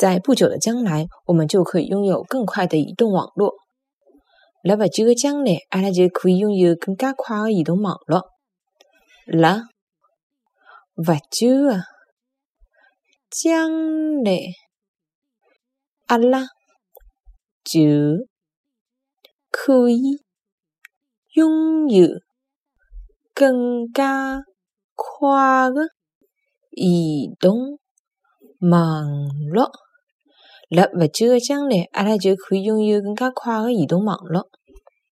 在不久的将来，我们就可以拥有更快的移动网络。辣不久的将来，阿拉就可以拥有更加快的移动网络。辣不久的将来，阿拉就可以拥有更加快的移动网络。辣勿久的将来，阿拉就可以拥有更加快的移动网络。